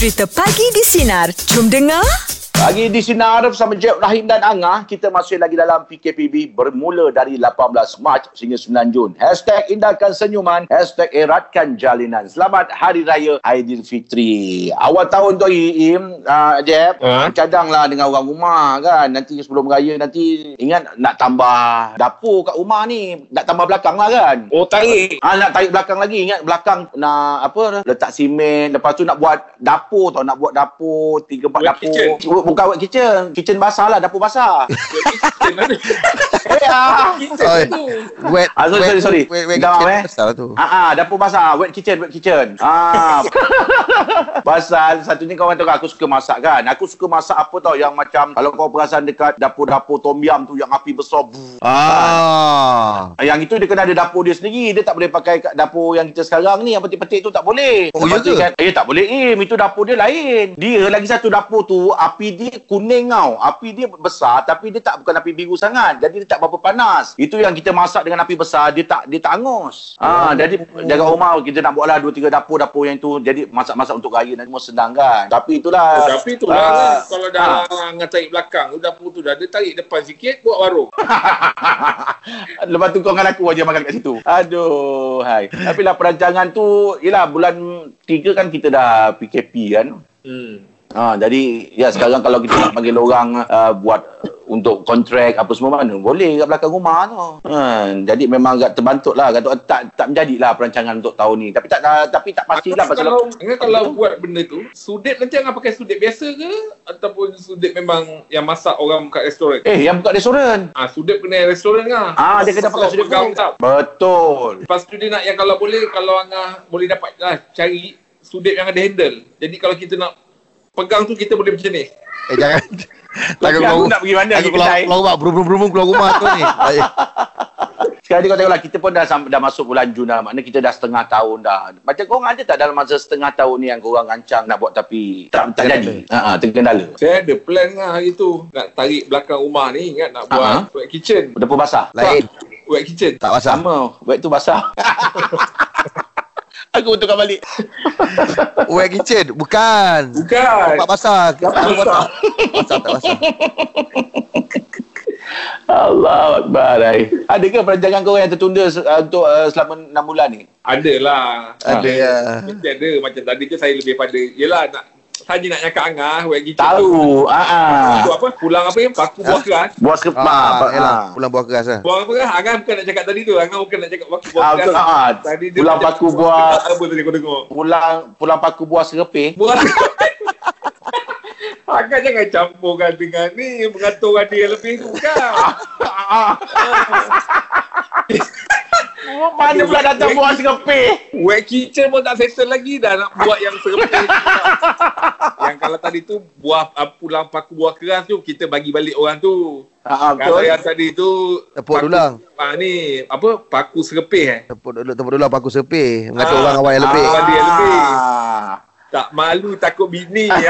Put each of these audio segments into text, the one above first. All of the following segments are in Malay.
Cerita Pagi di Sinar. Jom dengar. Pagi di Sinar bersama Jeb Rahim dan Angah. Kita masih lagi dalam PKPB bermula dari 18 Mac sehingga 9 Jun. Hashtag indahkan senyuman. Hashtag eratkan jalinan. Selamat Hari Raya Aidilfitri. Awal tahun tu Im, uh, Jeb. Ha? Cadanglah dengan orang rumah kan. Nanti sebelum raya nanti ingat nak tambah dapur kat rumah ni. Nak tambah belakang lah kan. Oh tarik. Ah nak tarik belakang lagi ingat belakang nak apa letak simen lepas tu nak buat dapur tau nak buat dapur tiga empat Wet dapur kitchen. Bukan wet kitchen kitchen basah lah dapur basah Kitchen ada. eh ah Kitchen Oi. tu. Wet, Ah, sorry, sorry, sorry. Wet, wet Dah, kitchen eh. pasal tu. Ah, ah, dapur basah, wet kitchen, wet kitchen. Ah. Pasal satunya kawan tahu aku suka masak kan. Aku suka masak apa tau yang macam kalau kau perasan dekat dapur-dapur tom yum tu yang api besar. Buh. Ah. Yang itu dia kena ada dapur dia sendiri. Dia tak boleh pakai kat dapur yang kita sekarang ni. Yang petik-petik tu tak boleh. Oh, ya tu ke? Kan, eh tak boleh Im. Itu dapur dia lain. Dia lagi satu dapur tu api dia kuning tau. Api dia besar tapi dia tak bukan api biru sangat. Jadi dia tak berapa panas. Itu yang kita masak dengan api besar dia tak dia tak angus. Ah, jadi jaga rumah kita nak buatlah dua tiga dapur-dapur yang tu. Jadi masak-masak untuk raya nanti semua senang kan. Tapi itulah. Oh, tapi tu lah Ah, kan. Kalau dah ah. dengan tarik belakang, tu dapur tu dah. Dia tarik depan sikit, buat warung. Lepas tu kau dengan aku aja makan kat situ. Aduh, hai. Tapi lah perancangan tu, yelah bulan 3 kan kita dah PKP kan. Hmm. Ha, jadi ya sekarang kalau kita nak panggil orang uh, buat untuk kontrak apa semua mana boleh kat belakang rumah tu. Ha, jadi memang agak terbantut lah kata tak tak menjadilah perancangan untuk tahun ni. Tapi tak uh, tapi tak pastilah pasal kalau, kalau, kalau buat benda tu, sudet nanti Angah pakai sudet biasa ke? Ataupun sudet memang yang masak orang kat restoran? eh yang buka restoran. Ah, sudet kena yang restoran kan? Ah dia kena pakai pegang tak? Betul. Lepas tu dia nak yang kalau boleh, kalau Angah boleh dapat lah, cari sudet yang ada handle. Jadi kalau kita nak pegang tu, kita boleh macam ni. Eh jangan. Tapi aku nak pergi mana? Aku keluar kedai? keluar rumah, berum-berum keluar rumah tu ni. Sekarang ni kau tengoklah kita pun dah dah masuk bulan Jun dah. Maknanya kita dah setengah tahun dah. Macam kau ada tak dalam masa setengah tahun ni yang kau orang rancang nak buat tapi tak tak jadi. Ha ah terkendala. Saya ada plan lah hari tu. Nak tarik belakang rumah ni, ingat nak buat Ah, wet kitchen. Dapur basah. Lain. Wet kitchen. Tak pasal. Sama. Wet tu basah. Aku betulkan balik. Wet kitchen. Bukan. Bukan. Tempat basah. Tempat basah. Basah tak basah. Allah Akbar. ai. Ada ke perancangan kau yang tertunda uh, untuk uh, selama 6 bulan ni? Ada lah. Ada ya. Mesti ada. Macam tadi tu saya lebih pada, yelah nak, saja nak cakap Angah, wet kitchen. Tahu. Ha Tu ah. apa? Pulang apa yang? Paku buah keras. Buat skrip Ah, ah, ah. pulang buah keras lah. Buah apa keras? Angah bukan nak cakap tadi tu. Angah bukan nak cakap paku buah Ah, keras. ah. Tadi dia Pulang paku buah- keras Apa tadi kau dengar? Pulang pulang paku buah serepih. Buah Angah jangan campurkan dengan ni mengatur dia lebih tu kan. Mana pula datang buah serepih? Wet kitchen pun tak settle lagi dah nak buat yang serepih. yang kalau tadi tu buah uh, pulang paku buah keras tu kita bagi balik orang tu. Ha Kalau betul. yang tadi tu Tepuk paku- dulang. Ah ni apa paku serepih eh. Tepuk dulu, tepuk dulu paku sepih. Mengatur Ah. orang awal yang lebih. Ah. dia lebih. Ah. Tak malu takut bini.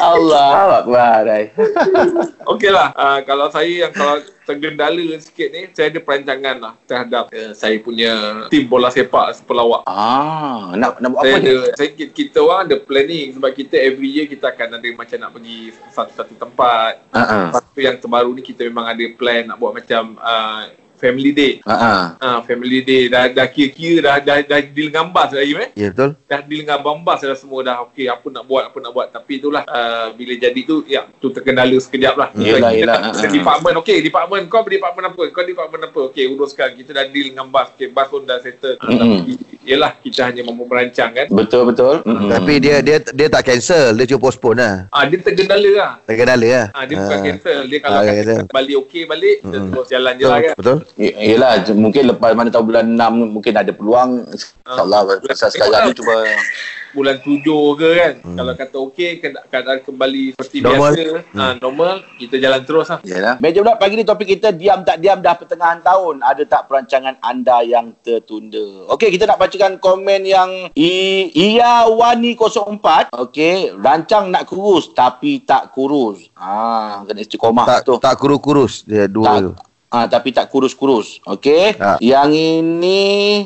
Allah Akbar. ai. Okey lah. Uh, kalau saya yang kalau tergendala sikit ni, saya ada perancangan lah terhadap uh, saya punya tim bola sepak sepelawak. Ah, nak nak buat Saya apa ada, ni? saya, kita orang ada planning sebab kita every year kita akan ada macam nak pergi satu-satu tempat. Ha ah. Lepas tu yang terbaru ni kita memang ada plan nak buat macam uh, family day. Ha ah. Family day dah dah kira-kira dah dah, dah deal dengan bas dah Im, eh. Ya betul. dah deal dengan bambas dah semua dah okey apa nak buat apa nak buat tapi itulah uh, bila jadi tu ya tu terkendala sekejap lah dah- ha, kita ha. department okey department kau department apa kau department apa okey uruskan kita dah deal dengan bas okey bas pun dah settle Mm-mm. tapi yelah kita hanya mampu merancang kan Betul betul. Mm-mm. Tapi dia dia dia tak cancel. Dia cuma postpone lah. ah dia tergendala lah Terkendala lah. Ah, dia bukan Ah. cancel. Dia kalau Ah, kata cancel. balik okey balik, kita Mm. terus jalan je lah kan. Betul. Y- Yelah, mungkin lepas mana tahu bulan 6 mungkin ada peluang. InsyaAllah, pasal sekarang ni cuba bulan tujuh ke kan Hmm. kalau kata okey keadaan keadaan kembali seperti Normal. biasa ha, normal kita jalan terus lah Yalah. Meja bulat pagi ni topik kita diam tak diam dah pertengahan tahun. Ada tak perancangan anda yang tertunda? Okey, kita nak bacakan komen yang I Iya Wani 04. Okey, rancang nak kurus tapi tak kurus. Ah, kena istiqomah Tak tu. tak kurus-kurus dia dua tak, tu. Ah tapi tak kurus-kurus. Okey. Ha. Yang ini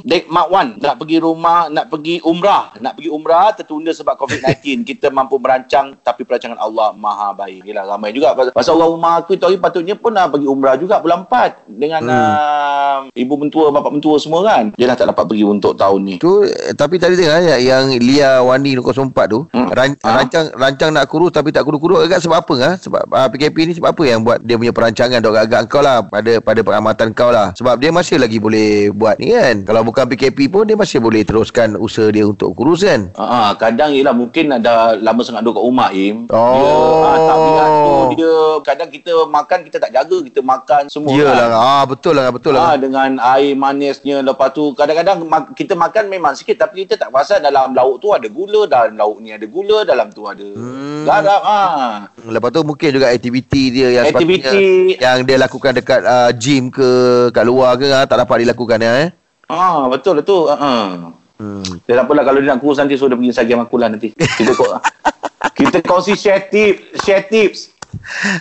Dek Mak Wan nak pergi rumah, nak pergi umrah, nak pergi umrah tertunda sebab COVID-19. Kita mampu merancang tapi perancangan Allah Maha baik. Yalah ramai juga pasal orang rumah aku tu hari patutnya pun nak pergi umrah juga bulan 4 dengan Hmm. uh, ibu mentua, bapa mentua semua kan. Dia dah tak dapat pergi untuk tahun ni. Tu eh, tapi tadi tengok eh, yang Lia Wani 04 tu Hmm. ran, Ha? rancang rancang nak kurus tapi tak kurus-kurus agak sebab apa ah? Sebab uh, PKP ni sebab apa yang buat dia punya perancangan dok agak kau lah pada pada pengamatan kau lah. Sebab dia masih lagi boleh buat ni kan. Kalau bukan PKP pun dia masih boleh teruskan usaha dia untuk kurus kan. Ah, kadang ialah mungkin ada lama sangat duduk kat rumah Im. Dia Oh. ah, tabiat tu dia kadang kita makan kita tak jaga, kita makan semua. Iyalah. kan. Ah betul lah betul Ah, lah. dengan air manisnya lepas tu kadang-kadang ma- kita makan memang sikit tapi kita tak perasan dalam lauk tu ada gula dalam lauk ni ada gula dalam tu ada Hmm. garam ah Lepas tu mungkin juga aktiviti dia yang aktiviti yang dia lakukan dekat uh, gym ke kat luar ke ah, tak dapat dilakukan ya eh. ah betul betul ah ah. Hmm. dia tak apalah kalau dia nak kurus nanti suruh dia pergi Sagam aku lah nanti kita kok kita kongsi share tips share tips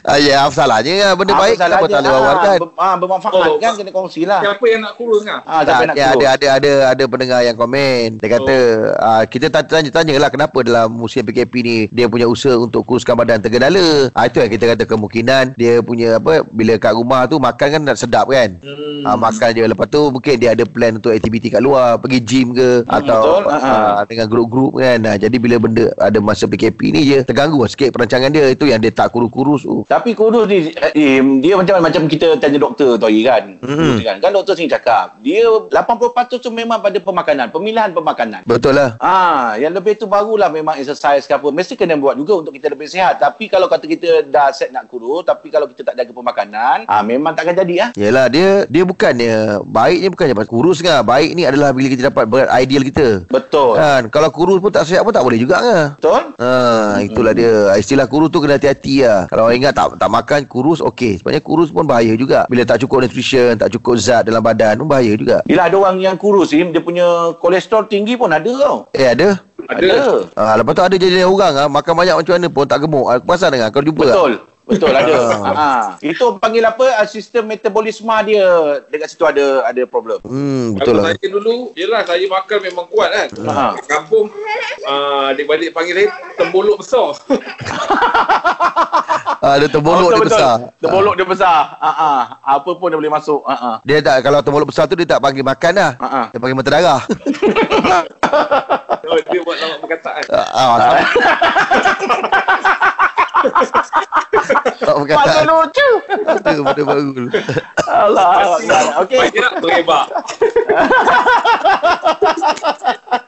Ah, ya, apa salahnya kan? Benda baik salah kenapa tak boleh wawarkan? ah, bermanfaat Oh, kan kena kongsi lah Siapa yang nak kurus kan? ah, Tak, siapa nak ya, kurus ada ada ada ada pendengar yang komen. Dia kata oh. uh, kita tanya tanya lah kenapa dalam musim PKP ni dia punya usaha untuk kuruskan badan tergendala. Ah itu yang kita kata kemungkinan dia punya apa bila kat rumah tu makan kan nak sedap kan. Hmm. Ah makan je lepas tu mungkin dia ada plan untuk aktiviti kat luar, pergi gym ke atau betul. Ha, ha. uh, dengan grup-grup kan. Ah, jadi bila benda ada masa PKP ni je terganggu lah sikit perancangan dia itu yang dia tak kurus-kurus tu. Tapi kurus ni eh, dia macam macam kita tanya doktor tu hari kan. Mhm. Kurus kan. Kan doktor sini cakap, dia 80% tu memang pada pemakanan, pemilihan pemakanan. Betul lah. Ah, yang lebih tu barulah memang exercise ke apa. Mesti kena buat juga untuk kita lebih sihat. Tapi kalau kata kita dah set nak kurus, tapi kalau kita tak jaga pemakanan, ah memang takkan jadi ah. Yelah dia dia bukannya baiknya bukannya pasal kurus kan. Baik ni adalah bila kita dapat berat ideal kita. Betul. Kan kalau kurus pun tak sihat pun tak boleh juga kan. Betul? Ha, itulah dia. Istilah kurus tu kena hati-hati lah. Kalau orang ingat tak tak makan kurus okey. Sebenarnya kurus pun bahaya juga. Bila tak cukup nutrition, tak cukup zat dalam badan pun bahaya juga. Bila ada orang yang kurus ni, dia punya kolesterol tinggi pun ada tau. Eh ada. Ada. Ha, lepas tu ada jenis orang ah makan banyak macam mana pun tak gemuk. Aku pasal dengar kau jumpa tak? Betul. Betul ada. ha. Itu panggil apa? ah, Sistem metabolisme dia dekat situ ada ada problem. Hmm, betul Kalau lah. saya dulu, yelah saya makan memang kuat kan. Ha. Kat kampung, uh, adik-adik panggil saya tembolok besar. Ah, ada terbolok dia besar. Terbolok dia besar. Ha ah. Apa pun dia boleh masuk. Ha ah. Dia tak kalau terbolok besar tu dia tak panggil makan dah. Ha ah. Dia panggil mata darah. oh, dia buat lawak perkataan. Ah, ah, tak Masa perkataan. lucu. Ada benda baru. Allah. Okey. Banyak berebak.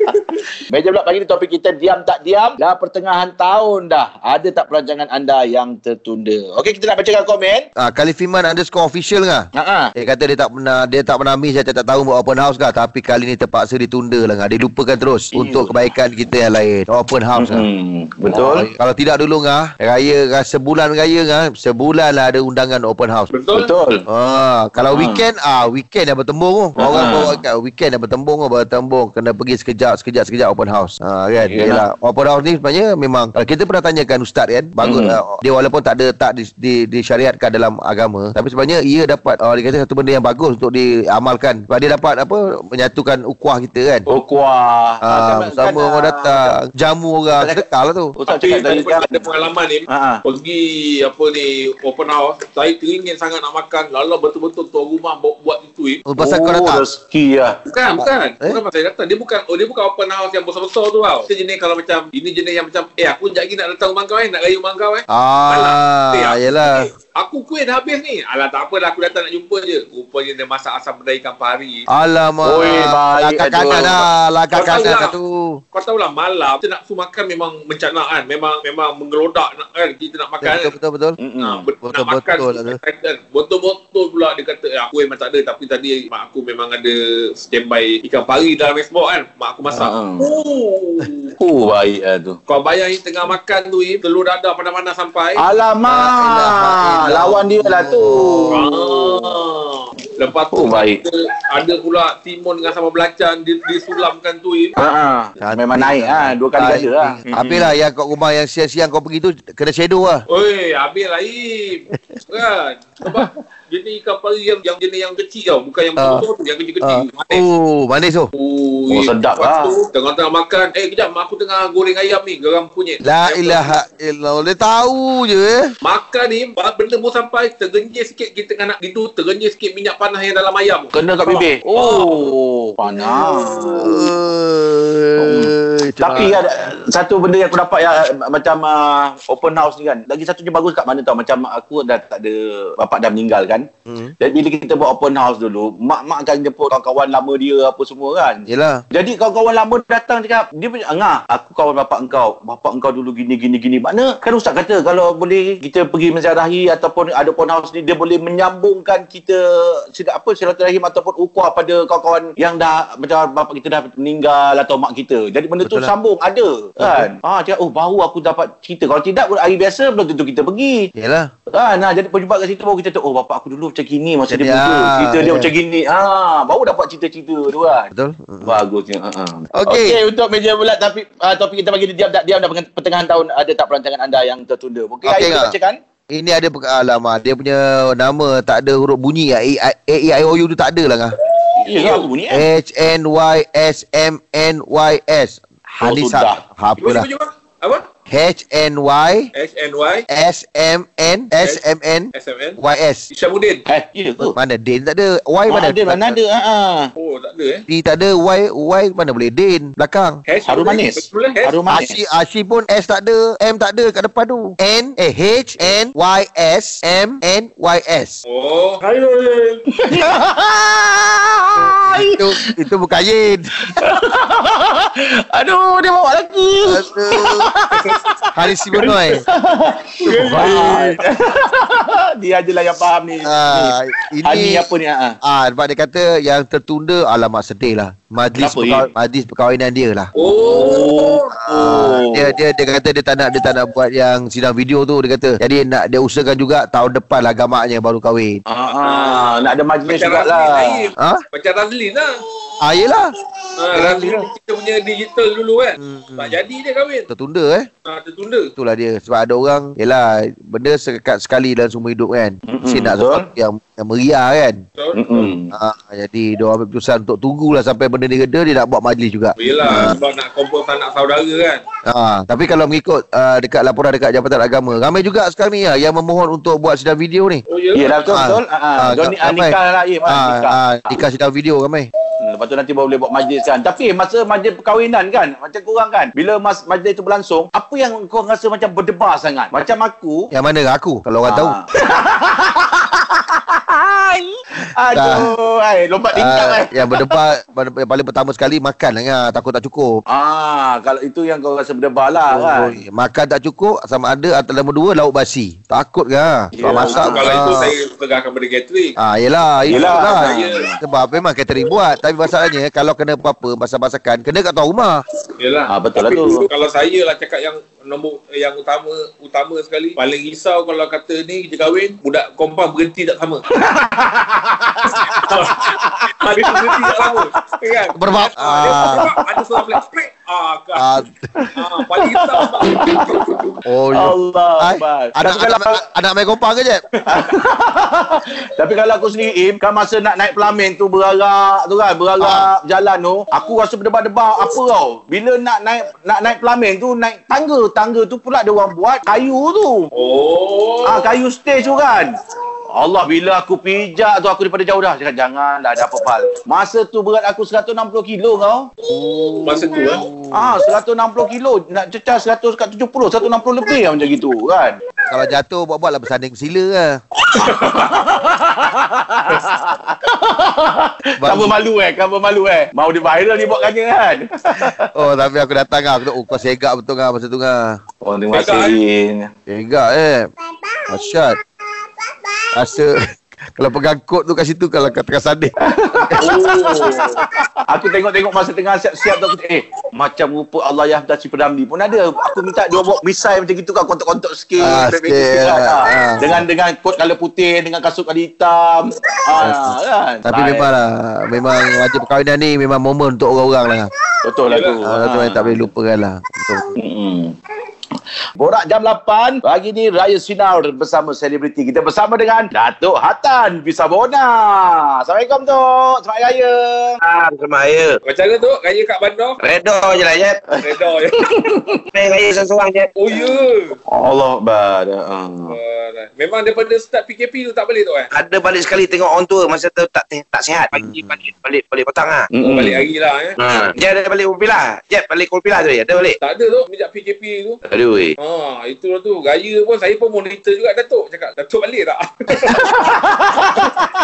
Meja pula pagi ni topik kita diam tak diam. Dah pertengahan tahun dah. Ada tak perancangan anda yang tertunda? Okey, kita nak bacakan komen. Ah, Kalifiman underscore official ngah. Ha ah. Dia kata dia tak pernah dia tak pernah miss dia tak tahu buat open house kah tapi kali ni terpaksa ditunda lah. Dia lupakan terus Iyo. untuk kebaikan kita yang lain. Open house ngah. Hmm, betul. Oh, kalau tidak dulu ngah, raya sebulan raya ngah, sebulan lah ada undangan open house. Betul? Betul. Ah, kalau Ah. weekend ah weekend dah bertembung. Orang Ah. bawa kat weekend dah bertembung bertembung kena pergi sekejap sekejap sekejap open house. Ah kan. Yalah. Yalah. Open house ni sebenarnya memang kalau kita pernah tanyakan ustaz kan, bagus Hmm. ah, dia walaupun tak ada tak di, di, disyariatkan dalam agama, tapi sebenarnya ia dapat ah, dia kata satu benda yang bagus untuk diamalkan. Sebab dia dapat apa menyatukan ukhuwah kita kan. Oh, kuah. Ah, sama orang datang, jamu orang, sedekah lah tu. Ustaz Tapi cakap tadi kan. ada pengalaman ni. Ha. Pergi apa ni open house, saya teringin sangat nak makan. Lala betul-betul tuan rumah buat, buat itu. Eh. Oh, pasal kau datang. rezeki lah. Bukan, bukan. Eh? Bukan pasal saya datang. Dia bukan oh, dia bukan open house yang besar-besar tu tau. Dia jenis kalau macam ini jenis yang macam eh aku sekejap lagi nak datang rumah kau eh, nak raya rumah kau eh. Ah, Eh, aku- yalah. eh, Aku kuih dah habis ni. Alah tak apa dah aku datang nak jumpa je. Rupanya dia masak asam pedai ikan pari. Alamak. Oi, baik, Lakak aduh. kanan lah, lakak Kau tahu kanan lah. satu. Kau tahulah malam kita nak su makan memang mencanak kan. Memang memang menggelodak nak, kan kita nak makan. Betul betul betul. Ha, ber- Betul, nak makan betul lah tu. excited. Betul-betul pula dia kata eh, aku memang tak ada tapi tadi mak aku memang ada standby ikan pari dalam export kan. Mak aku masak. Ha, ha. Oh. Oh, baik lah tu. Kau bayang ni tengah makan tu eh, telur dadah panas-panas sampai. La ilaha Alamak. Illallah. Lawan dia lah tu. Ah. Lepas tu Oh, baik. ada, ada pula timun dengan sambal belacan di, disulamkan tu eh. Ha ah. Memang naik ah. Dua kali ganda lah. Habis lah yang kat rumah yang siang-siang kau pergi tu kena shadow lah. Oi, habis lah Im. kan? Sebab jenis ikan pari yang yang jenis yang kecil tau. Bukan yang Ah. besar tu, yang kecil-kecil. Manis. Oh, manis tu. Oh, Oh, sedap lepas lah. tu, Tengah-tengah makan. Eh, kejap. Mak aku tengah goreng ayam ni. Geram kunyit. La Ayam ilaha illallah. Dia tahu je eh. Makan ni, benda mau sampai tergenjis sikit kita tengah nak gitu, tergenjis sikit minyak panas yang dalam ayam. Kena kat bibir. Oh, panas. Eh, Tapi ada satu benda yang aku dapat yang uh, macam uh, open house ni kan. Lagi satunya bagus kat mana tau. Macam aku dah tak ada bapak dah meninggal kan. Hmm. Dan bila kita buat open house dulu, mak-mak akan jemput kawan-kawan lama dia apa semua kan. Yelah. Jadi kawan-kawan lama datang cakap, dia punya, Angah, aku kawan bapak engkau. Bapak engkau dulu gini, gini, gini. Mana? Kan Ustaz kata, kalau boleh kita pergi menziarahi ataupun ada open house ni, dia boleh menyambungkan kita, sila, apa, silaturahim ataupun ukuah pada kawan-kawan yang dah, macam bapak kita dah meninggal atau mak kita. Jadi benda tu Betul lah. sambung, ada. Kan? Ah, cakap, oh baru aku dapat cerita. Kalau tidak, hari biasa belum tentu kita pergi. Yelah. Ah, nah, jadi perjumpa kat situ baru kita tahu, oh bapak aku dulu macam gini masa dia Jadi, muda. ah, Cerita dia ya. macam gini. Ah, baru dapat cerita-cerita tu kan. Betul? Bagusnya. Uh-huh. Okey. Okey, untuk meja bulat tapi uh, topik kita bagi dia diam tak diam dah pertengahan tahun ada tak perancangan anda yang tertunda? Okey, okay, kita Kak. bacakan. Ini ada perk- alamak dia punya nama tak ada huruf bunyi A I A I I O U tu tak ada lah ngah. Ya, aku bunyi eh. H N Y S M N Y S. Oh, Hanisa. sudah. Apa lah. Apa? H N Y HNY, S M N S M N SMN. Y S. Isyamuddin. Eh, ya ke? Mana Din tak ada. Y Mana mana ada? Mana ada? Ha ah. Oh, tak ada eh. D tak ada. Y Y mana boleh Din belakang. Harum manis. Hash. Harum manis. Ashi Ashi pun S tak ada. M tak ada kat depan tu. N eh H N Y S M N Y S. Oh. itu itu bukan Yin. Aduh, dia bawa lagi. Aduh. Haris Simonoy. dia ajalah yang faham ni. Ah, ni. ini Ani apa ni? Ha. Ah, sebab dia kata yang tertunda alamat sedih lah. Majlis Kenapa, perkaw- majlis perkahwinan dia lah. Oh. Ah, dia dia dia kata dia tak nak dia tak nak buat yang sidang video tu dia kata. Jadi nak dia usahakan juga tahun depan lah gamaknya baru kahwin. Ah, ah, nak ada majlis Macam jugalah. lain. Ha? Macam Razlin lah. Ah, yelah. Ha, Razlin kita punya digital dulu kan. Hmm, hmm. Tak jadi dia kahwin. Tertunda eh. Ha, tertunda. Itulah dia. Sebab ada orang, yelah, benda sekat sekali dalam semua hidup kan. Mm-mm, Mesti nak betul. sesuatu yang, yang meriah kan. Betul? Mm-mm. Ah, jadi dia orang ambil keputusan untuk tunggulah sampai benda ni reda, dia nak buat majlis juga. Yelah, sebab nak kompos anak saudara kan. Ha, tapi kalau mengikut uh, dekat laporan dekat Jabatan Agama, ramai juga sekarang ni ya, yang memohon untuk buat sidang video ni. Oh, ya. Ya, dah betul Ah. betul. Ha, Ah, ah. Johnny ah, ramai. nikah lah, Im. Ah, Ah, nikah. ah, nikah sidang video ramai. Hmm, Lepas tu nanti baru boleh buat majlis kan. Tapi masa majlis perkahwinan kan, macam korang kan, bila mas majlis tu berlangsung, apa yang korang rasa macam berdebar sangat? Macam aku, Yang mana aku kalau orang tahu. Ah. Aduh, ai, lompat tingkap Ah, eh. yang berdebar yang paling pertama sekali makan lah ya, takut tak cukup. Ah, kalau itu yang kau rasa berdebar lah kan. Oh, makan tak cukup sama ada atau nombor dua lauk basi. Takut ke? Sebab Ya, masak. Kalau itu ah. saya tegakkan pada catering. Ah, yelah, Yelah, yelah. saya. Sebab memang catering buat. Tapi masalahnya, kalau kena apa-apa, masak-masakan, kena kat tuan rumah. Yelah. Ah, betul lah tu. Kalau saya lah cakap yang nombor eh, yang utama utama sekali paling risau kalau kata ni kerja kahwin budak kompang berhenti tak sama. ada tu berhenti tak sama. Kan? Berbab. Ah, Ah. ada seorang flat spray. Ah, kan. Ah, Ah, paling risau. oh, ya. Allah Akbar. anak, Tapi kalau, anak, anak main kompang ke, Jeb? tapi kalau aku sendiri, Im, kan masa nak naik pelamin tu berarak tu kan, berarak jalan tu, aku rasa berdebar-debar apa tau. Bila nak naik nak naik pelamin tu, naik tangga. Tangga tu pula ada orang buat kayu tu. Oh. Ah, kayu stage tu kan. Allah bila aku pijak tu aku daripada jauh dah cakap jangan dah ada apa-apa. Masa tu berat aku 160 kilo kau. Masa tu eh. Ah 160 kilo nak cecah 100 kat 70 160 lebih lah macam gitu kan. Kalau jatuh, buat-buat lah bersanding sila lah. Cover malu eh, cover malu eh. Mau di viral ni buatkannya kan. Oh, tapi aku datang lah. Aku tu, oh, kau segak betul lah masa tu lah. Oh terima kasih. Segak eh. Asyad. Rasa kalau pegang kod tu kat situ kalau kat tengah sanding. Oh. Aku tengok-tengok masa tengah siap-siap tu aku eh macam rupa Allah Yahda si Perdamli pun ada. Aku minta dia bawa misai macam gitu kan kontok-kontok sikit. Ah, sikit, sikit kan. ah, Ah. ah. Dengan dengan kot color putih dengan kasut color hitam. Ah, kan. Tapi memang lah. Memang wajib perkahwinan ni memang momen untuk orang-orang lah. betul lah tu. Ah, tu tak boleh lupakan lah. Betul. Hmm. Borak jam 8 Pagi ni Raya Sinar Bersama selebriti Kita bersama dengan Datuk Hatan Bisabona Assalamualaikum Tok Selamat Raya Ah, selamat raya. Macam mana tu? Raya kat bandar? Redo je lah, Jeb. Reda je. Raya seorang-seorang, Jeb. Oh, ya. Allah Akbar uh. Memang daripada start PKP tu tak balik tu eh? Ada balik sekali tengok orang tua masa tu tak tak sihat. Pagi balik balik balik petang ah. Oh, balik hari lah eh. Ha. Jeb ada balik Kulpila. Jeb balik Kulpila tu ya. Ada balik. Tak ada tu sejak PKP tu. Aduh. weh. Ha, itu lah tu. Raya pun saya pun monitor juga Datuk. Cakap, Datuk balik tak?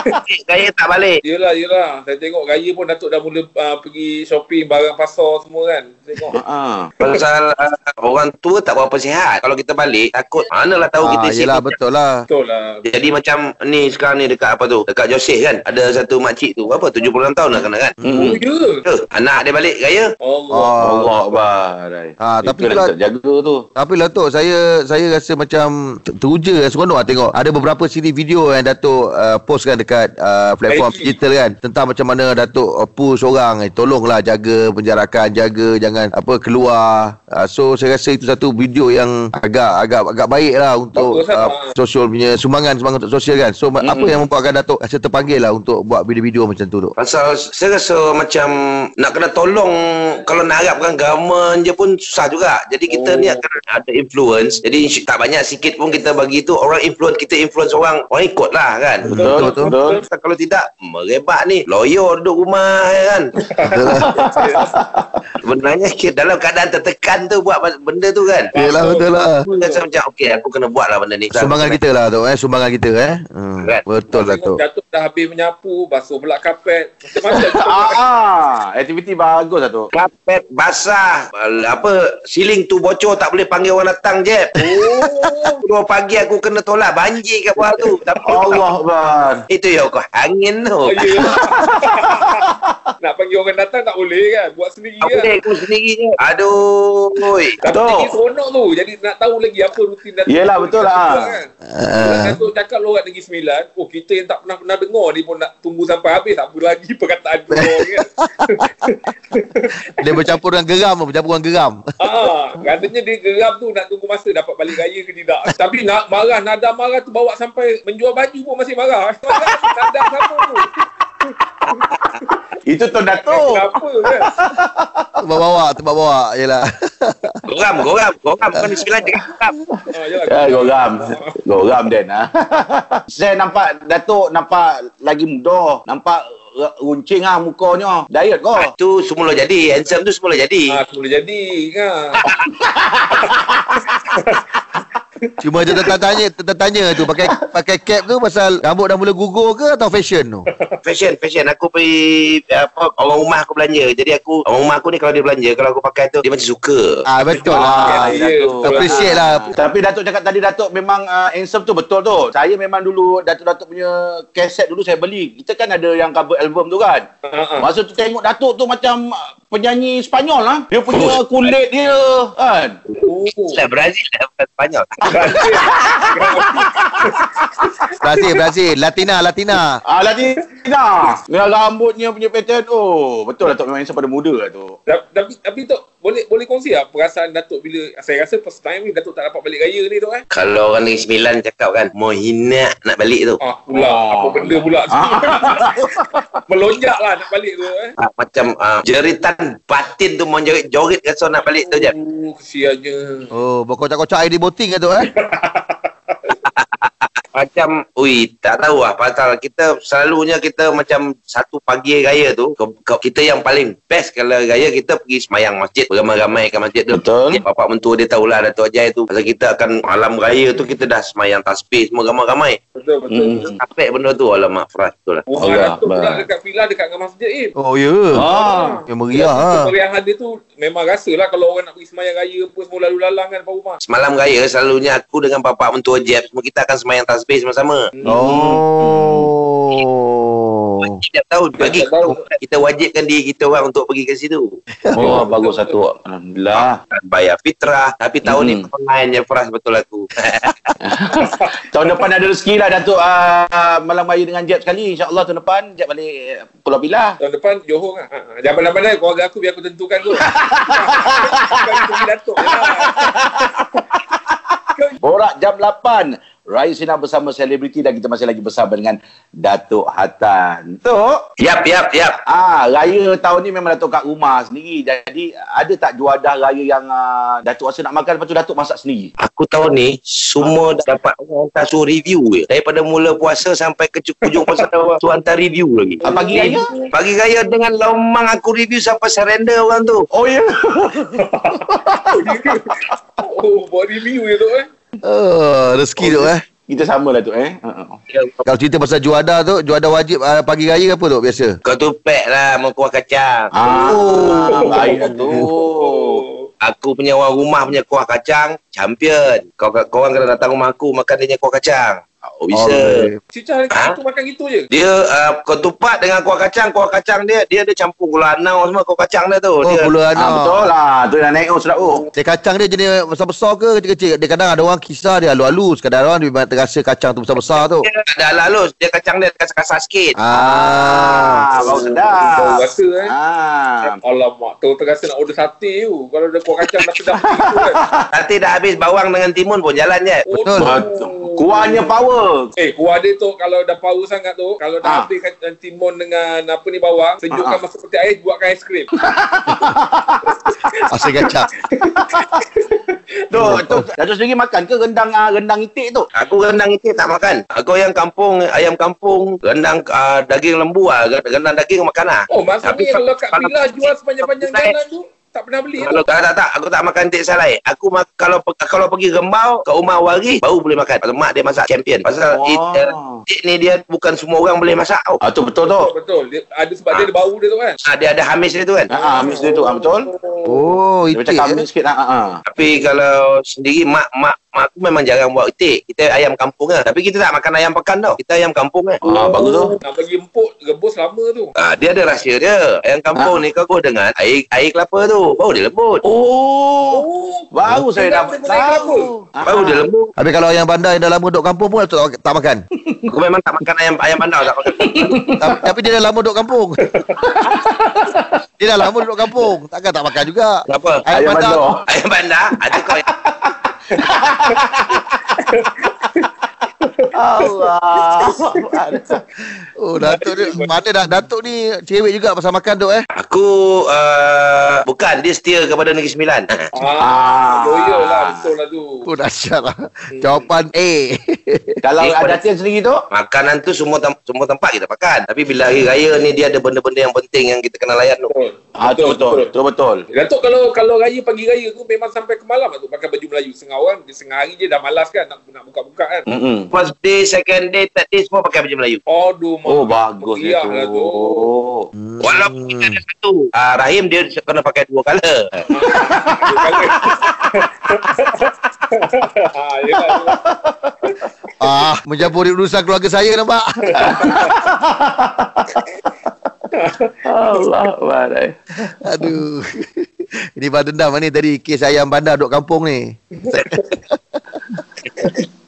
Eh, Raya tak balik. yelah, yelah. Saya tengok Raya pun Datuk dah mula uh, pergi shopping barang pasar semua kan. Tengok. Uh. Pasal uh, orang tua tak berapa sihat. Kalau kita balik takut manalah tahu Ah, kita yelah sihat. betul lah. Betul lah. Jadi macam ni sekarang ni dekat apa tu? Dekat Joseh kan. Ada satu makcik tu. Berapa? 76 tahun dah kena kan? Oh, Hmm. ya. Eh, anak dia balik raya. Allah. Ah, Allah Akbar Ah, tapi yang jaga tu Tapi lah Tok, saya saya rasa macam ter- teruja seronok lah tengok. Ada beberapa siri video yang Datuk uh, postkan dekat uh, platform IG. digital kan. Tentang macam mana Datuk uh, push orang. Eh, tolonglah jaga penjarakan, jaga jangan apa keluar. Uh, so saya rasa itu satu video yang agak agak agak baik lah untuk Bagus lah. uh, sosial punya sumbangan sumbangan untuk sosial kan. So mm-hmm. apa yang membuatkan Datuk rasa terpanggil lah untuk buat video-video macam tu Tok? Pasal saya rasa macam nak kena tolong kalau nak harapkan government je pun susah juga. Jadi kita Oh. ni akan ada influence. Jadi tak banyak sikit pun kita bagi tu orang influence kita influence orang orang ikut lah kan. Betul Betul, Betul Pasal Kalau tidak merebak ni lawyer duduk rumah kan. Sebenarnya kita dalam keadaan tertekan tu buat benda tu kan. Yelah betul lah. Rasa macam okey aku kena buat lah benda ni. Sumbangan kita lah Tok eh. Sumbangan kita eh. Hmm. Kan? Betul lah Tok. Datuk dah habis menyapu, basuh pula kapet. Macam-macam. ah, ah, Aktiviti bagus lah tu Kapet basah Apa Siling tu bocor Tak boleh panggil orang datang je Oh Dua pagi aku kena tolak Banjir kat bawah tu Tapi Allah Akbar Itu ya kau Angin tu Oh, ya. Nak panggil orang datang tak boleh kan? Buat sendiri Tak kan? boleh aku sendiri je Aduh Oi. Tapi tinggi seronok tu. Jadi nak tahu lagi apa rutin Datuk. Yelah, betul lah. Kan? Ah. Datuk cakap lorat Negeri Sembilan. Oh, kita yang tak pernah-pernah dengar ni pun nak tunggu sampai habis. Apa lagi perkataan tu kan? Dia bercampur dengan geram Bercampur dengan geram ah, katanya dia geram tu nak tunggu masa dapat balik raya ke tidak. Tapi nak marah, nada marah tu bawa sampai menjual baju pun masih marah. nada sama tu. Itu Tuan Datuk Kenapa kan? Bawa-bawa Tempat-bawa Yelah Goram Goram Goram Bukan sembilan cakap goram Ah, yalah, Ya, goram. Goram Dan. Ha. Saya nampak Datuk nampak lagi muda. Nampak runcing ah mukanya. Diet kau. Ah, Tu semula jadi Handsome tu semula jadi Ah, semula jadi kan. Cuma dia tertanya Tertanya tu Pakai pakai cap tu Pasal rambut dah mula gugur ke Atau fashion tu Fashion Fashion Aku pergi apa, Orang rumah aku belanja Jadi aku Orang rumah aku ni kalau dia belanja Kalau aku pakai tu Dia macam suka Ah Betul Ah, lah ya, Datuk. Appreciate lah Tapi Datuk cakap tadi Datuk memang uh, handsome tu betul tu. Saya memang dulu Datuk-Datuk punya kaset dulu saya beli. Kita kan ada yang cover album tu kan. Ah, ah. Masa tu tengok Datuk tu macam uh, penyanyi Spanyol lah. Dia punya kulit dia kan. Oh. Lah Brazil lah Bukan Spanyol Brazil Brazil Latina Latina Ah, Latina. Dengan rambutnya punya pattern. Oh, betul Datuk memang handsome pada muda lah tu. Ta- Tapi tapi tu boleh boleh kongsi tak perasaan Datuk bila saya rasa first time ni Datuk tak dapat balik raya ni tu kan? Kalau orang Negeri Sembilan cakap kan Mau hina nak balik tu Ah pula Oh. apa benda pula tu. Melonjak lah nak balik tu eh. ah, Macam ah, jeritan batin tu Mau jorit-jorit Rasa nak balik tu je Oh kesiannya. Oh Berkocak-kocak air di boting ke tu eh Macam Ui tak tahu lah Pasal kita Selalunya kita macam Satu pagi raya tu ke, ke, Kita yang paling best Kalau raya kita pergi semayang masjid Beramai-ramai ke masjid tu Betul. Ya, Bapak mentua dia tahulah Datuk Ajai tu Pasal kita akan Malam raya tu Kita dah semayang tasbih Semua ramai-ramai Betul betul. Hmm. betul. Capek benda tu Alamak Fras betul lah Rumah Allah pula Akbar. dekat villa dekat dengan masjid eh. Oh ya Ah. Yang meriah ha. Kemeriahan dia tu memang rasalah kalau orang nak pergi semayang raya pun semua lalu lalang kan depan rumah. Semalam raya selalunya aku dengan bapak mentua Jeb semua kita akan semayang tasbih sama-sama. Oh Setiap tahun bagi Setiap tahun. kita wajibkan diri kita orang untuk pergi ke situ. Oh, bagus satu. Alhamdulillah. Bayar fitrah tapi tahun ni Hmm. online je Fras betul aku. Tahun depan ada rezeki lah Datuk uh, malam raya dengan Jeb sekali. InsyaAllah tahun depan Jeb balik uh, Pulau Pilah. Tahun depan Johor ha. Jangan pandai-pandai keluarga aku biar aku tentukan tu. Bukan Datuk je lah. 8 Raya Sinar bersama selebriti dan kita masih lagi bersama dengan Datuk Hatan. Tok, Yap, yap, yap. ah raya tahun ni memang Datuk kat rumah sendiri. Jadi ada tak juadah raya yang uh, Datuk rasa nak makan lepas tu Datuk masak sendiri? Aku tahun ni semua dah dapat orang hantar suruh review je. Daripada mula puasa sampai ke hujung puasa tu hantar review lagi. Ah, pagi raya? Pagi raya dengan lomang aku review sampai surrender orang tu. Oh ya. Oh, buat review je tu eh. Oh, rezeki tu eh. Kita sama lah tu eh. Uh-uh. Kalau cerita pasal juada tu, juada wajib uh, pagi raya apa tu biasa? Kau tu pack lah sama kuah kacang. Ah, oh, baik lah tu. Oh. Aku punya orang rumah punya kuah kacang champion. Kau kau orang kena datang rumah aku makan dia punya kuah kacang. Oh, bisa. Okay. Cicah Ha? tu makan gitu je. Dia uh, kau tupat dengan kuah kacang, kuah kacang dia dia ada campur gula anau semua kuah kacang dia tu. Oh, dia gula Ah, anak. betul lah. Tu dah naik oh sedap oh. Dia kacang dia jenis besar-besar ke kecil-kecil? Dia kadang ada orang kisah dia halus-halus. Kadang orang dia terasa kacang tu besar-besar tu. dia ada halus, dia kacang dia kasar-kasar sikit. Ah. Ah, bau Bau sedap. rasa eh. Ah. Alamak, tu terasa nak order sate tu. Kalau ada kuah kacang dah sedap gitu kan. Nanti dah habis bawang dengan timun pun jalan je. Oh, Betul. Betul. Kuahnya power. Eh, kuah dia tu kalau dah power sangat tu, kalau dah Ah. habis kacang timun dengan apa ni bawang, sejukkan Ah, ah. masuk peti air, buatkan aiskrim. Asyik kacang. Tu, tu. Datuk sendiri makan ke rendang ah, rendang itik tu? Aku rendang itik tak makan. Aku yang kampung, ayam kampung, rendang uh, daging lembu lah. Rendang daging makan lah. Oh, maksudnya Tapi kalau kat Bila jual sepanjang-panjang jalan tu, tak pernah beli Kalau tak, tak, tak, aku tak makan itik salai. Aku mak, kalau pe- kalau pergi Rembau ke rumah waris baru boleh makan. Pasal mak dia masak champion. Pasal Wah. it, uh, itik ni dia bukan semua orang boleh masak tau. Ah, tu betul tu. Betul, betul. Dia, ada sebab dia ada bau dia tu kan. Ah, dia ada hamis dia tu kan. Ah, amis dia tu. Ah, betul. Oh, Dia itu. macam kambing sikit ah. ah. Tapi kalau sendiri mak mak mak aku memang jarang buat itik. Kita ayam kampung lah. Tapi kita tak makan ayam pekan tau. Kita ayam kampung kan. Ah, bagus tu. Nak bagi empuk, rebus lama tu. Ah, dia ada rahsia dia. Ayam kampung Ah. ni kau rebus dengan air air kelapa tu. Baru dia lembut. Oh. Baru saya dapat guna tahu. Ah. Baru dia lembut. Habis kalau yang bandar yang dah lama duduk kampung pun tak, tak makan. Aku memang tak makan ayam ayam bandar tak makan. tapi, tapi dia dah lama duduk kampung. dia dah lama duduk kampung. Takkan tak makan juga. Kenapa? Ayam Ayam bandar. bandar. Ayam bandar ada kau Allah. Oh, Datuk ni mana dah Datuk ni cewek juga pasal makan tu eh. Aku uh, bukan dia setia kepada Negeri Sembilan. Ah, Ah. loyal lah, betul lah tu. Oh dahsyat lah. Jawapan A. Kalau Eh, ada Tian sendiri tu? Makanan tu semua tem- semua tempat kita makan. Tapi bila hari raya ni dia ada benda-benda yang penting yang kita kena layan tu. Betul. Ah, tu betul. Tu betul. Datuk kalau kalau raya pagi raya tu memang sampai ke malam tu pakai baju Melayu. Setengah orang di setengah hari je dah malas kan nak nak buka-buka kan. Mm-mm. First day, second day, third day semua pakai baju Melayu. Aduh, Oh, mak. bagus Meriah dia lah tu. tu. Walaupun kita ada satu. Uh, Rahim dia kena pakai dua colour. ha, yelah, yelah. Ah, mencampuri urusan keluarga saya nampak. Allah Akbar. Aduh. Ini bahan dendam ni tadi kes ayam bandar duduk kampung ni.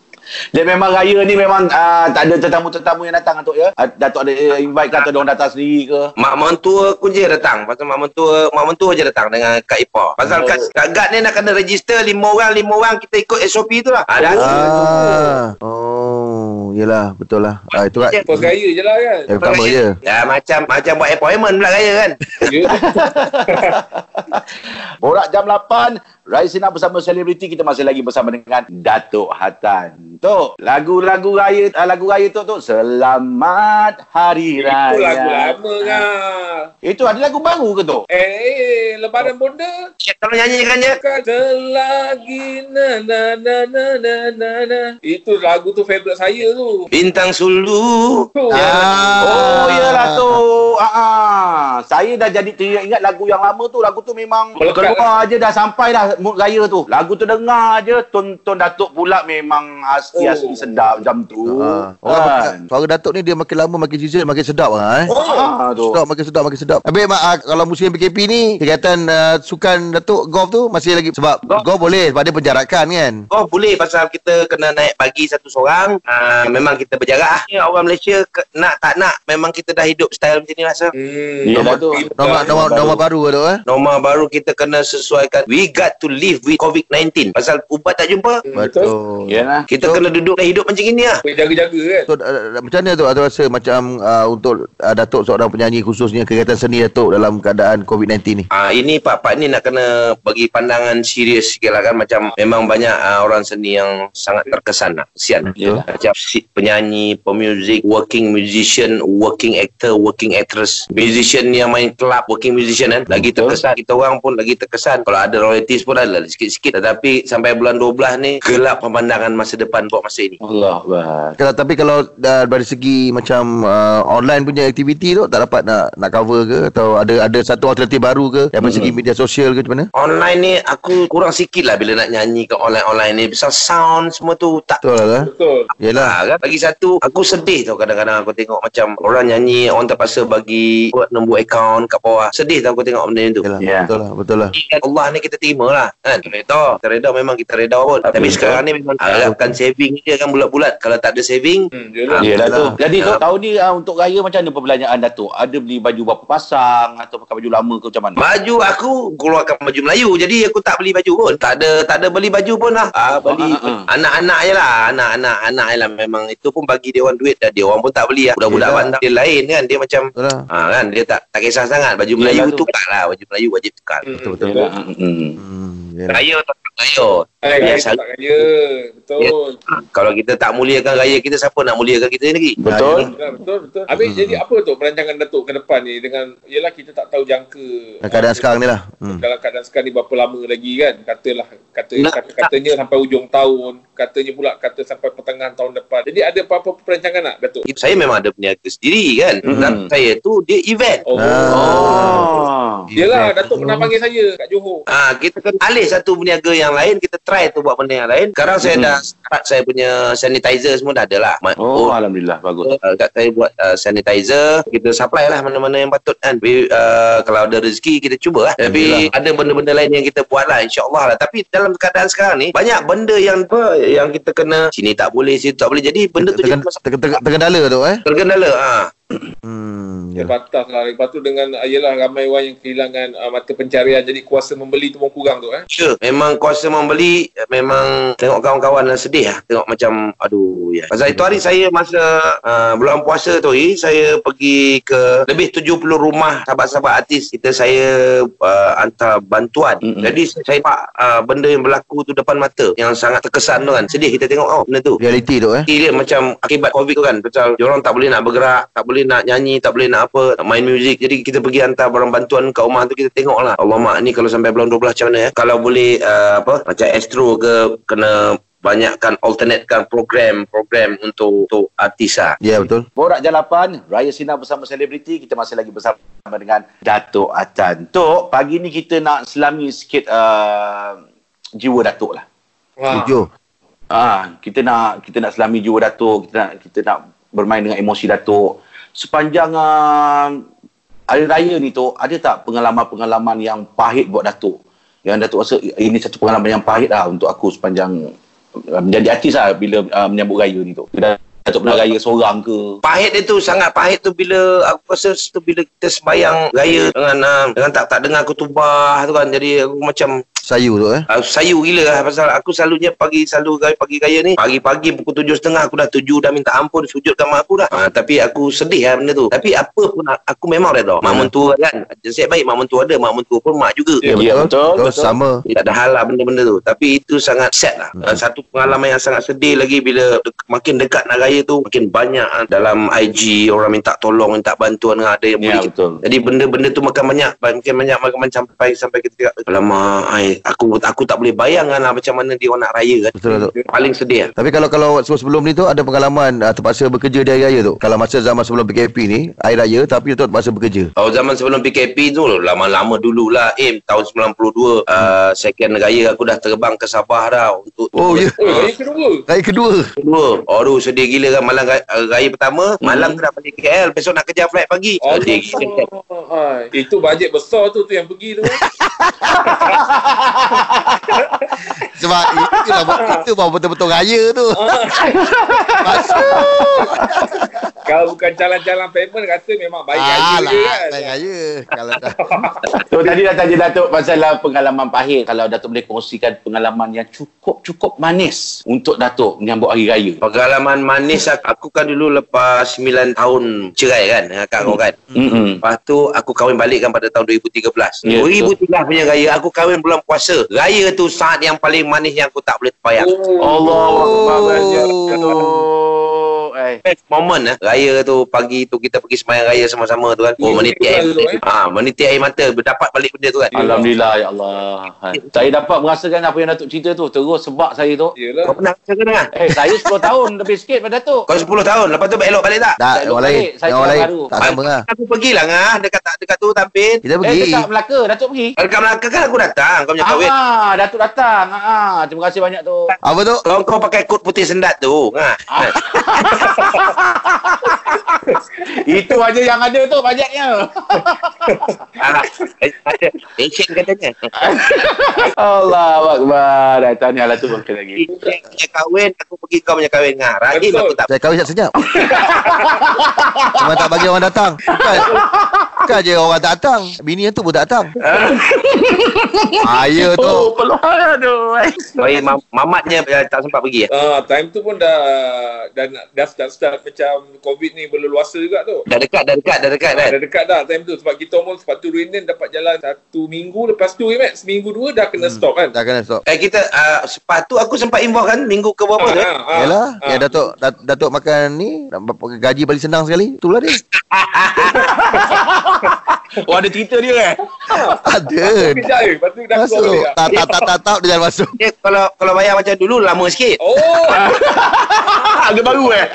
Dia memang raya ni memang uh, tak ada tetamu-tetamu yang datang Datuk ya. Uh, Datuk ada invite ke atau dia orang datang sendiri ke? Mak mentua aku je datang. Pasal mak mentua, mak mentua je datang dengan Kak Ipah. Pasal Oh. kat, kat guard ni nak kena register lima orang, lima orang kita ikut SOP tu lah. Ada. Ah. Oh, yelah betul lah. Ah, itu kan. First raya je lah kan. Eh, pertama je. Ya macam macam buat appointment pula raya kan. Ya. Borak jam 8 Rai Sinar bersama selebriti Kita masih lagi bersama dengan Datuk Hatan Tok Lagu-lagu raya uh, Lagu raya tu tu Selamat Hari Raya Itu lagu lama kan. Itu ada lagu baru ke tu? Eh, eh, lebaran bonda. Cik, tolong nyanyikan je. Selagi na na na na na na na. Itu lagu tu favourite saya tu. Bintang sulu. Ah. Oh iyalah tu ah, ah. Saya dah jadi teringat lagu yang lama tu Lagu tu memang Melekat Keluar je dah sampai dah mood raya tu Lagu tu dengar je Tonton Datuk pula memang Asli-asli Oh. sedap macam tu Ah. Orang kan? makin, suara Datuk ni dia makin lama makin season makin sedap lah eh. Ah, tu. Sedap makin sedap makin sedap. Habis mak, ah, kalau musim PKP ni kegiatan uh, sukan Datuk golf tu masih lagi sebab golf, Golf. boleh sebab dia penjarakan kan. Oh boleh pasal kita kena naik pagi satu seorang. Uh, memang kita berjarak. Ya, orang Malaysia ke, nak tak nak memang kita dah hidup style macam ni rasa. Hmm, tu. Nombor nombor baru. nombor baru tu eh. Norma baru kita kena sesuaikan. We got to live with COVID-19. Pasal ubat tak jumpa, Betul. Yalah. kita So- kena duduk dan hidup macam ini lah. Jaga-jaga kan. So, uh, macam mana tu Atau rasa macam uh, Untuk uh, Datuk seorang penyanyi Khususnya kegiatan seni Datuk Dalam keadaan COVID-19 ni Ah ini part-part ni nak kena bagi pandangan serius sikit lah kan macam memang banyak uh, orang seni yang sangat terkesan lah. Kesian. Macam si, penyanyi, pemuzik, working musician, working actor, working actress, musician yang main club, working musician kan lagi terkesan. Kita orang pun lagi terkesan. Kalau ada royalties pun ada lah sikit-sikit. Tetapi sampai bulan 12 ni gelap pemandangan masa depan buat masa ini. Allah kalau, Tapi kalau uh, Dari segi Macam uh, Online punya aktiviti tu Tak dapat nak Nak cover ke Atau ada ada satu alternatif baru ke Dari segi media sosial ke Macam mana Online ni aku kurang sikit lah bila nak nyanyi ke online-online ni. Pasal sound semua tu tak Betul lah Betul. Yelah Ha, kan? Lagi satu, aku sedih tau kadang-kadang aku tengok macam orang nyanyi, orang terpaksa bagi buat nombor akaun kat bawah. Sedih tau aku tengok benda tu. Yelah Ya. Betul lah Betul lah kan Allah ni kita terima lah kan kita reda kita reda memang kita reda pun tapi Betul. sekarang ni memang harapkan saving dia kan bulat-bulat kalau tak ada saving Hmm, yelah. Ah, Yelah tu. Yalah. Jadi tu Ya. tahun ni uh, untuk raya macam mana perbelanjaan Datuk? Ada beli baju berapa pasang atau pakai baju lama ke macam mana? baju aku keluarkan baju Melayu jadi aku tak beli baju pun tak ada tak ada beli baju pun lah ah, beli Ah, ah, anak-anak je lah anak-anak anak je lah memang itu pun bagi dia orang duit dan dia orang pun tak beli lah budak-budak Yelah. bandar dia lain kan dia macam lah Ha kan dia tak tak kisah sangat baju Melayu Yelah tu. tukar lah baju Melayu wajib tukar. Hmm, Betul, betul. Yalah. Hmm. Hmm, yelah. Raya tak raya. Hai, Ya, hai, sal- tak kaya. Betul. Ha, kalau kita tak muliakan raya kita siapa nak muliakan kita lagi? Betul. Betul, betul, betul. Habis Hmm. jadi apa tu perancangan Datuk ke depan ni dengan yelah kita tak tahu jangka Dalam keadaan ah, sekarang ni lah hmm. dalam keadaan sekarang ni berapa lama lagi kan katalah kata Nak- kata katanya sampai ujung tahun katanya pula kata sampai pertengahan tahun depan jadi ada apa-apa perancangan tak Datuk Saya memang ada peniaga sendiri kan. Hmm. Dan saya tu dia event. oh Oh. Yelah Datuk pernah panggil saya kat Johor Ah kita kena alih satu peniaga yang lain kita try tu buat benda yang lain. Sekarang saya Hmm. dah start saya punya sanitizer semua dah ada lah. Ma- Oh, alhamdulillah bagus. Uh, kat saya buat uh, sanitizer kita supply lah mana-mana yang patut kan Tapi, uh, kalau ada rezeki kita cuba lah tapi ada benda-benda lain yang kita buat lah insyaAllah lah tapi dalam keadaan sekarang ni banyak benda yang apa yang kita kena sini tak boleh situ tak boleh jadi benda tu jadi masalah Terkendala tu eh terkendala ha. Hmm Dia ya. batas lah Lepas tu dengan ah, Yelah ramai orang yang kehilangan uh, Mata pencarian Jadi kuasa membeli tu pun kurang tu eh Sure. Memang kuasa membeli memang tengok kawan-kawan dan sedih lah. Tengok macam aduh ya. Pasal itu hari saya masa uh, bulan puasa tu hari saya pergi ke lebih 70 rumah sahabat-sahabat artis kita saya uh, hantar bantuan. Mm-mm. Jadi saya nampak uh, benda yang berlaku tu depan mata yang sangat terkesan tu kan. Sedih kita tengok oh benda tu. Realiti tu eh Dia macam akibat COVID tu kan Pasal orang tak boleh nak bergerak Tak boleh nak nyanyi Tak boleh nak apa Nak main muzik Jadi kita pergi hantar barang bantuan kat rumah tu Kita tengok lah Allah mak ni kalau sampai bulan 12 macam mana ya Kalau boleh uh, apa Macam Astro ke Kena banyakkan alternatekan program-program untuk untuk artis lah. Ya betul Borak Jalapan, Raya Sinar bersama selebriti. Kita masih lagi bersama dengan Datuk Atan. Tok, pagi ni kita nak selami sikit uh, jiwa Datuk lah. Wah. Tujuh Ah, kita nak kita nak selami jiwa Datuk, kita nak kita nak bermain dengan emosi Datuk. Sepanjang uh, hari raya ni tu, ada tak pengalaman-pengalaman yang pahit buat Datuk? Yang Datuk rasa ini satu pengalaman yang pahit lah untuk aku sepanjang uh, menjadi artis lah bila uh, menyambut raya ni tu. Datuk pernah raya seorang ke? Pahit dia tu sangat pahit tu bila aku rasa tu bila kita sembayang raya dengan uh, dengan tak tak dengar kutubah tu kan jadi aku macam Sayu tu eh? Uh, sayu gila lah. Pasal aku selalunya pagi selalu raya pagi raya ni pagi-pagi pukul tujuh setengah aku dah tujuh dah minta ampun sujud kat mak aku dah. Uh, tapi aku sedih lah benda tu. Tapi apa pun aku memang reda mak mentua kan nasib baik mak mentua ada mak mentua pun mak juga. Ya, Ya, betul, betul. Sama. Tak ada hal lah benda-benda tu. Tapi itu sangat sad lah. Hmm. Satu pengalaman yang sangat sedih lagi Bila de- makin dekat nak raya tu Makin banyak ah, dalam IG Orang minta tolong Minta bantuan dengan ada yang Ya, boleh betul. jadi benda-benda tu makan banyak Makin banyak makan banyak sampai sampai kita cakap Alamak ai, aku aku tak boleh bayangkan lah Macam mana dia orang nak raya kan Betul Datuk Paling sedih lah Tapi kalau kalau sebelum ni tu ada pengalaman uh, terpaksa bekerja di hari raya tu. Kalau masa zaman sebelum PKP ni, hari raya tapi tu terpaksa bekerja. Oh zaman sebelum PKP tu lama-lama dululah Aim tahun 92 uh, second raya aku dah terbang ke Sabah dah untuk Oh ya, Oh, raya kedua. raya kedua. Kedua Aduh sedih gila kan Malam raya, raya pertama Malam tu dah balik KL Besok nak kerja flight pagi Sedih gila. Itu bajet besar tu tu yang pergi tu. Sebab itu lah itu baru betul-betul raya tu. Masuk. Kalau bukan calon-calon payment kata memang baik Ah, aja lah, je kan. baik aja. Kalau dah. So tadi dah tanya Datuk pasal uh, pengalaman pahit. Kalau Datuk boleh kongsikan pengalaman yang cukup-cukup manis untuk Datuk menyambut Hari Raya. Pengalaman manis aku, aku kan dulu lepas 9 tahun cerai kan dengan kak kau kan. Mm-mm. Lepas tu aku kahwin balik kan pada tahun 2013. Ya, 2013 punya raya aku kahwin bulan puasa. Raya tu saat yang paling manis yang aku tak boleh terbayang. Allah Oh. Eh. Best moment eh. Raya tu pagi tu kita pergi sembahyang raya sama-sama tu kan. Oh Ya, meniti air. tu, eh. Ha, meniti air mata berdapat balik benda tu kan. Alhamdulillah ya Allah. Ha. Saya dapat merasakan apa yang Datuk cerita tu. Terus sebab saya tu. Yelah. Kau pernah rasa ke dengar? Eh, saya 10 tahun lebih sikit pada Datuk. Kau 10 tahun lepas tu elok balik tak? Tak, orang lain. balik, saya orang lain. baru. Tak sama lah. Aku pergilah ngah dekat dekat tu tampil. Kita Eh, pergi. dekat Melaka. Datuk pergi. Dekat Melaka kan aku datang kau punya kahwin. Ah, Datuk datang. Ah, terima kasih banyak tu. Apa tu? Kau kau pakai kod putih sendat tu. Ha. Ah. Itu aja yang ada tu banyaknya. Alah, ada katanya. Allah Akbar. Dah tahniah lah tu okey lagi. Dia punya kahwin, aku pergi kau punya kahwin. Rahim Betul. aku tak Saya kahwin senyap. Cuma tak bagi orang datang. Bukan. Bukan je orang tak datang. Bini yang tu pun tak datang. Ayah tu. Oh, peluang aduh. Baik, mam- mamatnya tak sempat pergi. eh. Ah, time tu pun dah dah nak- dah start-start macam COVID ni berleluasa juga tu. Dah dekat, dah dekat, dah dekat Ah, kan. dah dekat dah time tu sebab kita almost sepatu Ruinen dapat jalan satu minggu lepas tu eh seminggu dua dah kena stop kan. Dah kena stop. Eh kita uh, sepatu aku sempat involve kan minggu ke berapa tu. eh? ah, Yalah, ah. yang Datuk Dat- Datuk makan ni gaji paling senang sekali. Itulah dia. Oh, ada cerita dia eh? Ada. Kejap je, lepas tu dah keluar Masuk. balik lah. Tak tak tak tak tak dia jangan masuk. Dia kalau kalau bayar macam dulu lama sikit. Oh, Harga baru eh?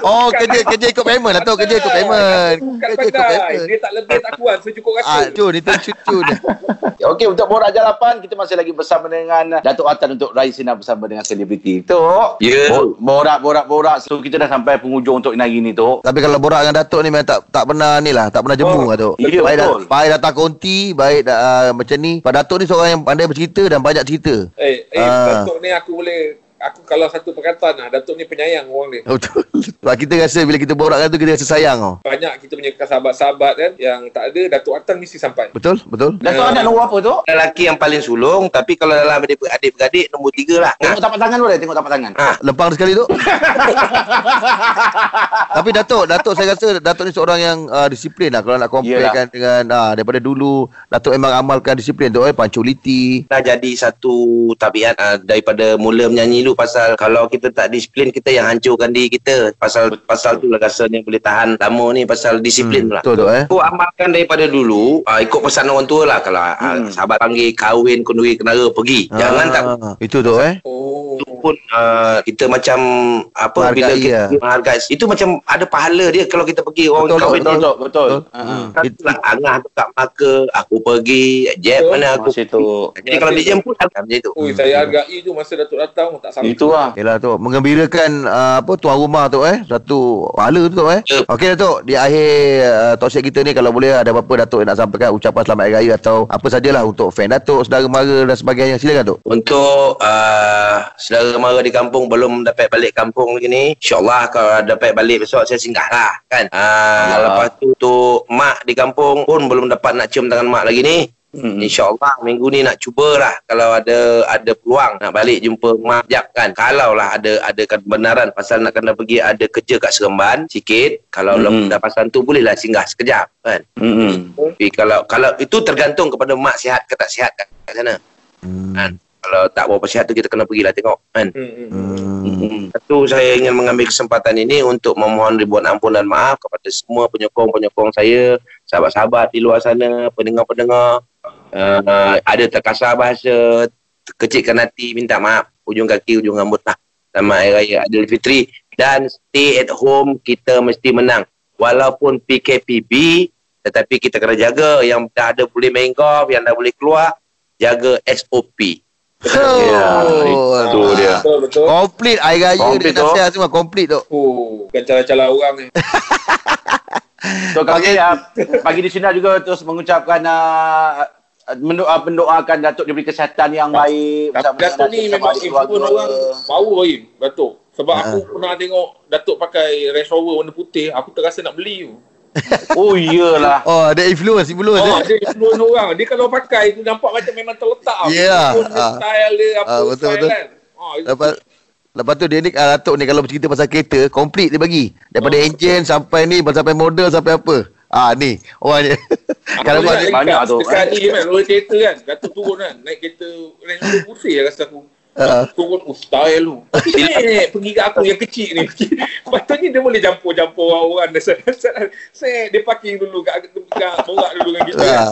Oh, kerja kerja ikut payment Datuk, kerja ikut payment. Kerja ikut payment. Dia tak lebih tak kurang secukup Ah, rasa. cun itu cucu dia. Okey, untuk Borak Jalapan, kita masih lagi bersama dengan Datuk Atan untuk Rai Sinar bersama dengan selebriti. Tok, Ya. Bo- borak, borak, borak. So, kita dah sampai penghujung untuk hari ni, Tok. Tapi kalau borak dengan Datuk ni memang tak tak pernah ni lah, tak pernah jemu Oh, lah Datuk. ya, baik, betul. dat- baik datang konti, baik da, uh, macam ni. Pak Datuk ni seorang yang pandai bercerita dan banyak cerita. Eh, eh Ah. Datuk ni aku boleh aku kalau satu perkataan lah, Datuk ni penyayang orang ni. Betul. Sebab kita rasa bila kita borak dengan tu kita rasa sayang tau. Banyak kita punya sahabat-sahabat kan yang tak ada Datuk Atan mesti sampai. Betul? Betul? Datuk Ya. anak nombor apa, Tok? Lelaki yang paling sulung tapi kalau dalam adik- adik-beradik nombor tiga lah. Tengok tapak tangan boleh? Tengok tapak tangan. Ha. Lempang sekali tu. Tapi Datuk, Datuk saya rasa Datuk ni seorang yang uh, disiplin lah kalau nak compare kan dengan uh, daripada dulu Datuk memang amalkan disiplin tu eh punctuality. dah jadi satu tabiat uh, daripada mula menyanyi dulu pasal kalau kita tak disiplin kita yang hancurkan diri kita pasal Betul. pasal tu lah rasanya boleh tahan lama ni pasal disiplin Hmm, lah betul tu eh. Aku amalkan daripada dulu uh, ikut pesan orang tua lah kalau Hmm. uh, sahabat panggil kahwin kenduri kenara pergi jangan tak Ah, Itu tu eh. Oh. itu pun uh, kita macam apa Menghargai bila kita lah. menghargai itu macam ada pahala dia kalau kita pergi orang Betul, kahwin Betul. Betul. Betul. Ha. Hmm. Katalah Angah tu kat Melaka Aku pergi Jeb Betul. mana aku Masih tu. Jadi kalau dia jemput Macam Ui, Hmm. saya hargai tu masa Datuk datang tak sama. Itu lah. Yalah tu Mengembirakan uh, Apa Tuan rumah tu eh Satu Pahala tu tu eh Ya. Okey Datuk Di akhir uh, Talk kita ni Kalau boleh ada apa-apa Datuk nak sampaikan Ucapan selamat hari raya Atau apa sajalah Untuk fan Datuk Saudara mara dan sebagainya Silakan Datuk Untuk uh, saudara mara di kampung belum dapat balik kampung lagi ni, insyaAllah kalau dapat balik besok saya singgah lah kan. Uh, Ya. lepas tu untuk mak di kampung pun belum dapat nak cium tangan mak lagi ni. Hmm. InsyaAllah minggu ni nak cubalah kalau ada ada peluang nak balik jumpa mak jap kan. Kalau lah ada ada kebenaran pasal nak kena pergi ada kerja kat Seremban sikit. Kalau Hmm. dah pasal tu bolehlah singgah sekejap kan. Hmm. Tapi kalau kalau itu tergantung kepada mak sihat ke tak sihat kat, kat sana. hmm. Kan? Kalau tak berapa sihat tu kita kena pergilah tengok kan. Hmm. Hmm. Satu saya ingin mengambil kesempatan ini untuk memohon ribuan ampun dan maaf kepada semua penyokong-penyokong saya, sahabat-sahabat di luar sana, pendengar-pendengar. Uh, ada terkasar bahasa, kecilkan hati, minta maaf. Ujung kaki, ujung rambut lah. Selamat Hari Raya Aidilfitri. Dan stay at home, kita mesti menang. Walaupun PKPB, tetapi kita kena jaga yang dah ada boleh main golf, yang dah boleh keluar, jaga SOP. Ya, itu dia. Betul, betul. Komplit air raya tu. nasihat semua komplit tu. Oh, bukan cara-cara orang ni. So kami uh, pagi di sini juga terus mengucapkan uh, mendoa mendoakan Datuk diberi kesihatan yang baik Tapi Datuk ni memang impun orang power Im. Datuk. Sebab Ha. aku pernah tengok Datuk pakai Range Rover warna putih, aku terasa nak beli tu. Oh iyalah. Oh, ada influence, influence. Oh, eh? dia influence orang. Dia kalau pakai tu nampak macam memang terletak. tau. Ya. Dia pun dia Ah. style dia apa Ah, betul, style betul. kan. Oh, itu Lepas tu dia ni ah, Datuk ni kalau bercerita pasal kereta Complete dia bagi Daripada Oh. enjin sampai ni Sampai model sampai apa Ah ni Orang ni Kalau buat banyak tu. Dekat ni kan, roller kereta kan. Datuk turun kan. Naik kereta Range Rover lah rasa aku. Ah. Turun, oh style tu. Tapi pergi kat aku yang kecil ni. Patutnya dia boleh campur-campur orang-orang. Saya dia parking dulu kat, kat borak dulu dengan kita kan.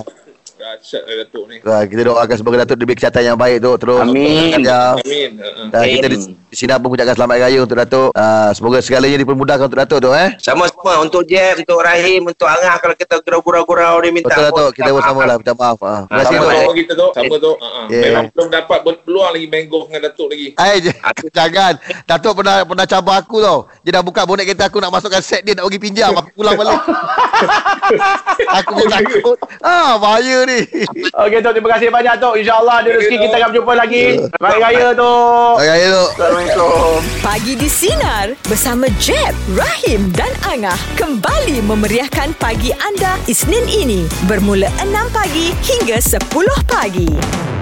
Dahsyat lah Datuk ni. ah, Kita doakan semoga Datuk diberi kesihatan yang baik tu Terus Amin. Ya. Amin. Ha, ha. Dan kita di, di sini pun mengucapkan selamat raya untuk Datuk. Ah, semoga segalanya dipermudahkan untuk Datuk tu eh. Sama-sama untuk Jeb, untuk Rahim, untuk Angah kalau kita gurau-gurau dia minta Betul Datuk, kita bersama lah minta maaf. Ah. Terima kasih Datuk. Sama kita tu, sama tu. Ha, ha. Yeah. Memang belum dapat peluang lagi main golf dengan Datuk lagi. J- jangan. Datuk pernah pernah cabar aku tau. Dia dah buka bonet kereta aku nak masukkan set dia nak pergi pinjam. Aku pulang balik. aku pun takut. Ah, bahaya ni. Okey Tok, terima kasih banyak Tok. InsyaAllah ada rezeki kita akan berjumpa lagi. Raya Raya Tok. Hari raya tu. Assalamualaikum. Pagi di Sinar bersama Jeb, Rahim dan Angah kembali memeriahkan pagi anda Isnin ini bermula 6 pagi hingga 10 pagi.